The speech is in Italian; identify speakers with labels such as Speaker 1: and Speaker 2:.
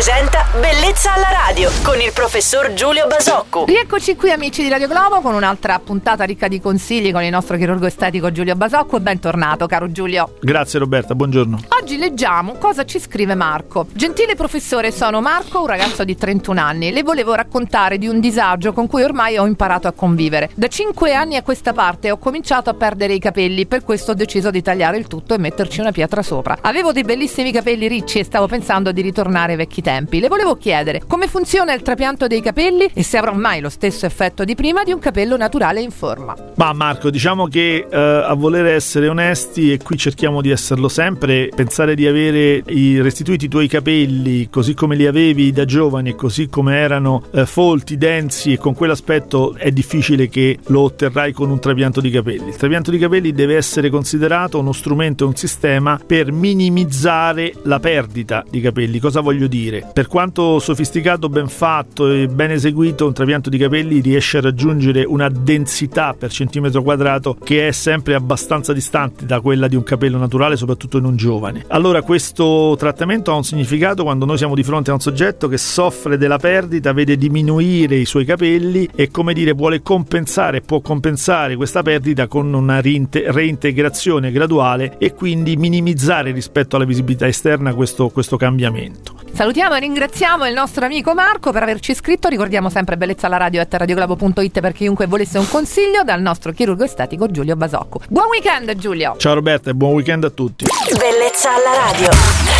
Speaker 1: presenta Bellezza alla radio con il professor Giulio Basocco.
Speaker 2: Rieccoci qui amici di Radio Globo con un'altra puntata ricca di consigli con il nostro chirurgo estetico Giulio Basocco e bentornato caro Giulio.
Speaker 3: Grazie Roberta, buongiorno.
Speaker 2: Oggi leggiamo cosa ci scrive Marco. Gentile professore, sono Marco, un ragazzo di 31 anni. Le volevo raccontare di un disagio con cui ormai ho imparato a convivere. Da 5 anni a questa parte ho cominciato a perdere i capelli, per questo ho deciso di tagliare il tutto e metterci una pietra sopra. Avevo dei bellissimi capelli ricci e stavo pensando di ritornare ai vecchi tempi. Le volevo chiedere come funziona il trapianto dei capelli e se avrò mai lo stesso effetto di prima di un capello naturale in forma.
Speaker 3: Ma Marco, diciamo che eh, a voler essere onesti, e qui cerchiamo di esserlo sempre, pensare di avere i, restituiti i tuoi capelli così come li avevi da giovani e così come erano eh, folti, densi e con quell'aspetto è difficile che lo otterrai con un trapianto di capelli. Il trapianto di capelli deve essere considerato uno strumento e un sistema per minimizzare la perdita di capelli. Cosa voglio dire? Per quanto sofisticato, ben fatto e ben eseguito, un trapianto di capelli riesce a raggiungere una densità per centimetro quadrato che è sempre abbastanza distante da quella di un capello naturale, soprattutto in un giovane. Allora questo trattamento ha un significato quando noi siamo di fronte a un soggetto che soffre della perdita, vede diminuire i suoi capelli e come dire vuole compensare, può compensare questa perdita con una reintegrazione graduale e quindi minimizzare rispetto alla visibilità esterna questo, questo cambiamento.
Speaker 2: Salutiamo e ringraziamo il nostro amico Marco per averci iscritto. Ricordiamo sempre bellezza alla radio at radioglobo.it per chiunque volesse un consiglio dal nostro chirurgo estetico Giulio Basocco. Buon weekend Giulio!
Speaker 3: Ciao Roberta e buon weekend a tutti!
Speaker 1: Bellezza alla radio.